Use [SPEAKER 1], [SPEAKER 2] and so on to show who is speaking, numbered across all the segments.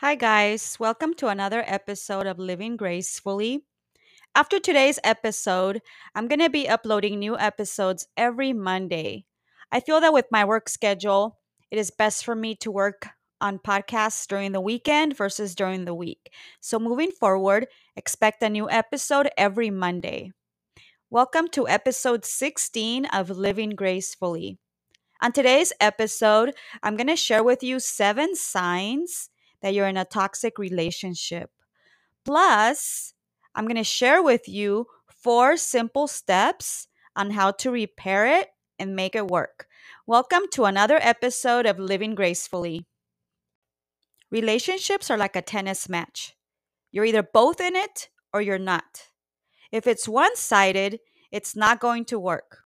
[SPEAKER 1] Hi, guys. Welcome to another episode of Living Gracefully. After today's episode, I'm going to be uploading new episodes every Monday. I feel that with my work schedule, it is best for me to work on podcasts during the weekend versus during the week. So, moving forward, expect a new episode every Monday. Welcome to episode 16 of Living Gracefully. On today's episode, I'm going to share with you seven signs that you're in a toxic relationship. Plus, I'm going to share with you four simple steps on how to repair it and make it work. Welcome to another episode of Living Gracefully. Relationships are like a tennis match. You're either both in it or you're not. If it's one sided, it's not going to work.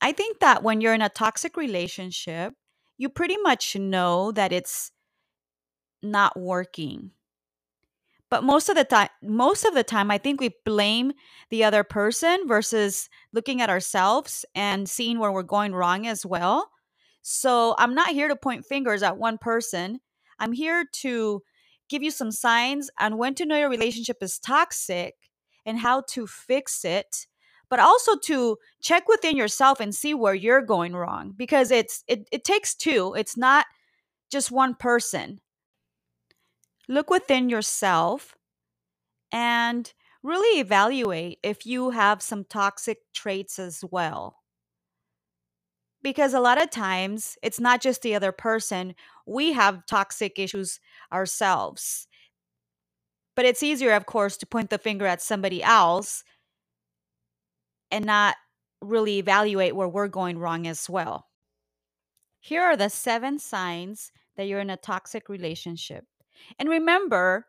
[SPEAKER 1] I think that when you're in a toxic relationship, you pretty much know that it's not working. But most of the time most of the time I think we blame the other person versus looking at ourselves and seeing where we're going wrong as well. So, I'm not here to point fingers at one person. I'm here to give you some signs on when to know your relationship is toxic and how to fix it but also to check within yourself and see where you're going wrong because it's it, it takes two it's not just one person look within yourself and really evaluate if you have some toxic traits as well because a lot of times it's not just the other person we have toxic issues ourselves but it's easier of course to point the finger at somebody else and not really evaluate where we're going wrong as well. Here are the seven signs that you're in a toxic relationship. And remember,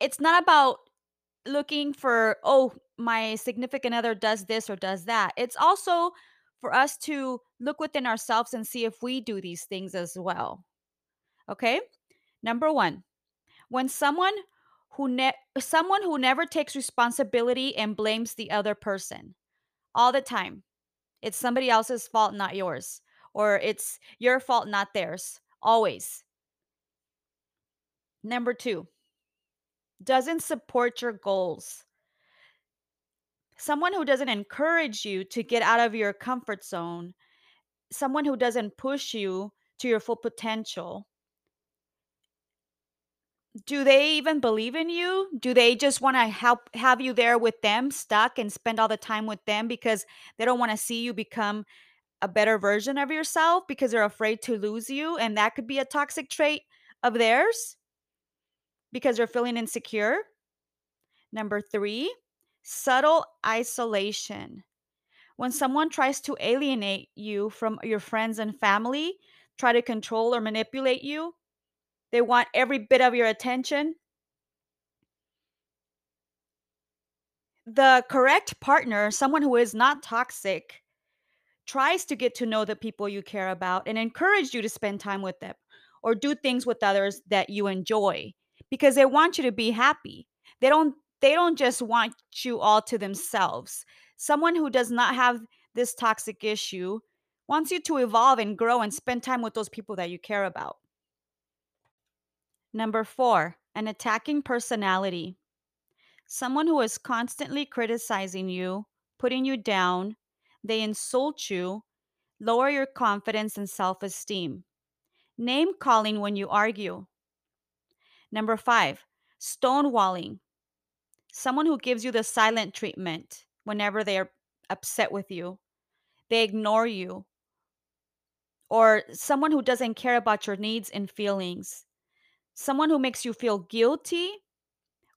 [SPEAKER 1] it's not about looking for, oh, my significant other does this or does that. It's also for us to look within ourselves and see if we do these things as well. Okay? Number 1. When someone who ne- someone who never takes responsibility and blames the other person all the time. It's somebody else's fault, not yours. Or it's your fault, not theirs. Always. Number two, doesn't support your goals. Someone who doesn't encourage you to get out of your comfort zone. Someone who doesn't push you to your full potential. Do they even believe in you? Do they just want to help have you there with them, stuck and spend all the time with them because they don't want to see you become a better version of yourself because they're afraid to lose you. And that could be a toxic trait of theirs because they're feeling insecure. Number three, subtle isolation. When someone tries to alienate you from your friends and family, try to control or manipulate you, they want every bit of your attention. The correct partner, someone who is not toxic, tries to get to know the people you care about and encourage you to spend time with them or do things with others that you enjoy because they want you to be happy. They don't they don't just want you all to themselves. Someone who does not have this toxic issue wants you to evolve and grow and spend time with those people that you care about. Number 4, an attacking personality. Someone who is constantly criticizing you, putting you down, they insult you, lower your confidence and self esteem. Name calling when you argue. Number five, stonewalling. Someone who gives you the silent treatment whenever they are upset with you, they ignore you, or someone who doesn't care about your needs and feelings, someone who makes you feel guilty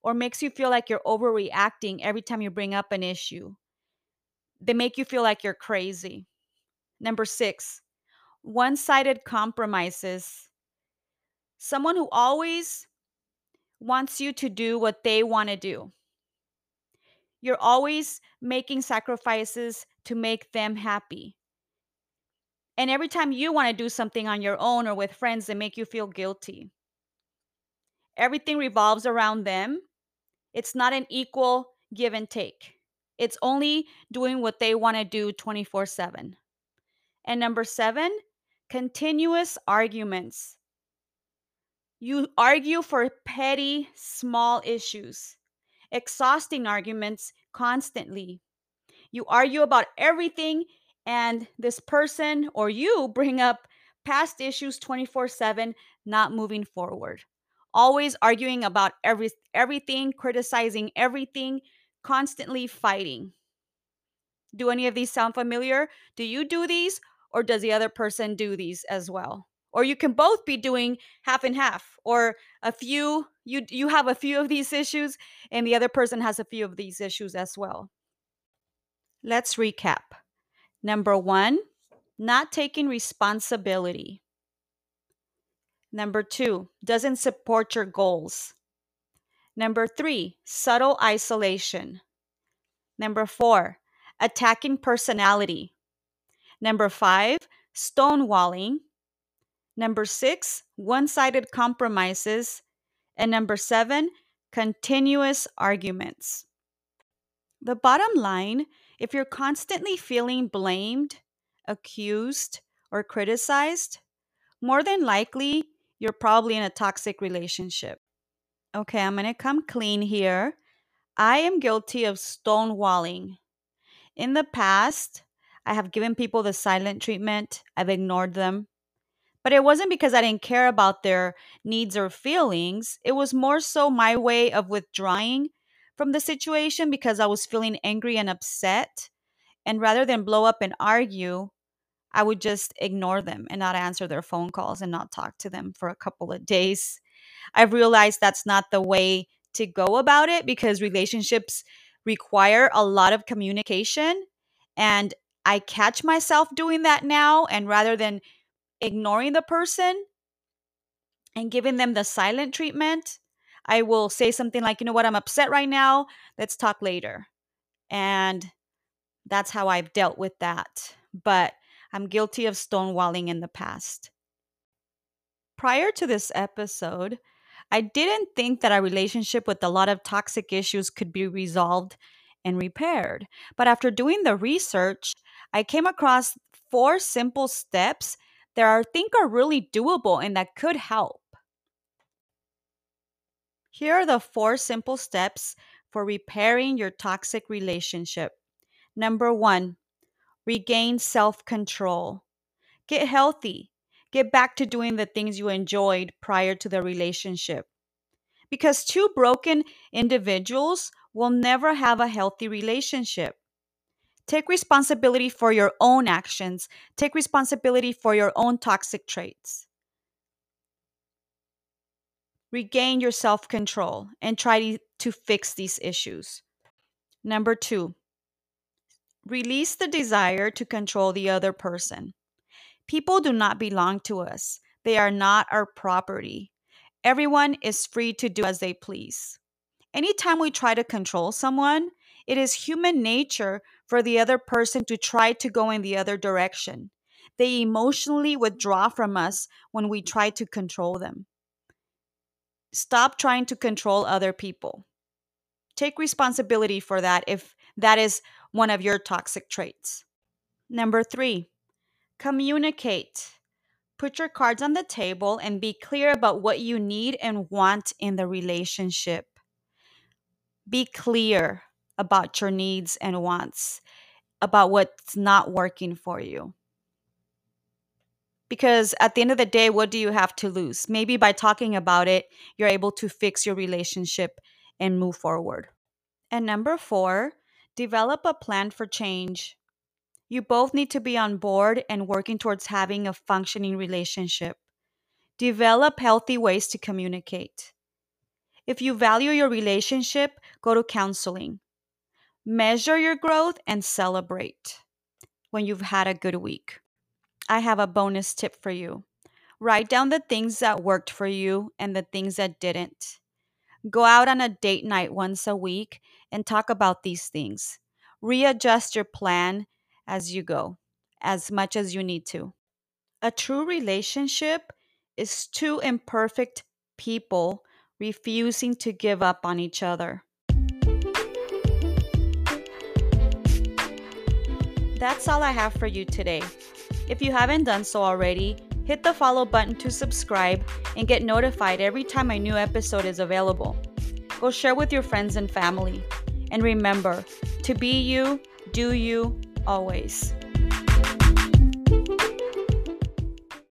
[SPEAKER 1] or makes you feel like you're overreacting every time you bring up an issue. They make you feel like you're crazy. Number six, one sided compromises. Someone who always wants you to do what they want to do. You're always making sacrifices to make them happy. And every time you want to do something on your own or with friends, they make you feel guilty. Everything revolves around them. It's not an equal give and take. It's only doing what they want to do 24 7. And number seven, continuous arguments. You argue for petty, small issues, exhausting arguments constantly. You argue about everything, and this person or you bring up past issues 24 7, not moving forward. Always arguing about every, everything, criticizing everything, constantly fighting. Do any of these sound familiar? Do you do these, or does the other person do these as well? Or you can both be doing half and half or a few you you have a few of these issues and the other person has a few of these issues as well. Let's recap. Number 1 not taking responsibility. Number 2 doesn't support your goals. Number 3 subtle isolation. Number 4 attacking personality. Number 5 stonewalling Number six, one sided compromises. And number seven, continuous arguments. The bottom line if you're constantly feeling blamed, accused, or criticized, more than likely you're probably in a toxic relationship. Okay, I'm gonna come clean here. I am guilty of stonewalling. In the past, I have given people the silent treatment, I've ignored them, but it wasn't because I didn't care about their needs or feelings. It was more so my way of withdrawing from the situation because I was feeling angry and upset. And rather than blow up and argue, I would just ignore them and not answer their phone calls and not talk to them for a couple of days. I've realized that's not the way to go about it because relationships require a lot of communication. And I catch myself doing that now. And rather than ignoring the person and giving them the silent treatment, I will say something like, you know what, I'm upset right now. Let's talk later. And that's how I've dealt with that. But I'm guilty of stonewalling in the past. Prior to this episode, I didn't think that a relationship with a lot of toxic issues could be resolved and repaired. But after doing the research, I came across four simple steps that I think are really doable and that could help. Here are the four simple steps for repairing your toxic relationship. Number one, regain self control. Get healthy. Get back to doing the things you enjoyed prior to the relationship. Because two broken individuals will never have a healthy relationship. Take responsibility for your own actions. Take responsibility for your own toxic traits. Regain your self control and try to fix these issues. Number two, release the desire to control the other person. People do not belong to us, they are not our property. Everyone is free to do as they please. Anytime we try to control someone, it is human nature for the other person to try to go in the other direction. They emotionally withdraw from us when we try to control them. Stop trying to control other people. Take responsibility for that if that is one of your toxic traits. Number three, communicate. Put your cards on the table and be clear about what you need and want in the relationship. Be clear about your needs and wants, about what's not working for you. Because at the end of the day, what do you have to lose? Maybe by talking about it, you're able to fix your relationship and move forward. And number four, develop a plan for change. You both need to be on board and working towards having a functioning relationship. Develop healthy ways to communicate. If you value your relationship, go to counseling. Measure your growth and celebrate when you've had a good week. I have a bonus tip for you. Write down the things that worked for you and the things that didn't. Go out on a date night once a week and talk about these things. Readjust your plan as you go, as much as you need to. A true relationship is two imperfect people refusing to give up on each other. That's all I have for you today. If you haven't done so already, hit the follow button to subscribe and get notified every time a new episode is available. Go share with your friends and family. And remember to be you, do you, always.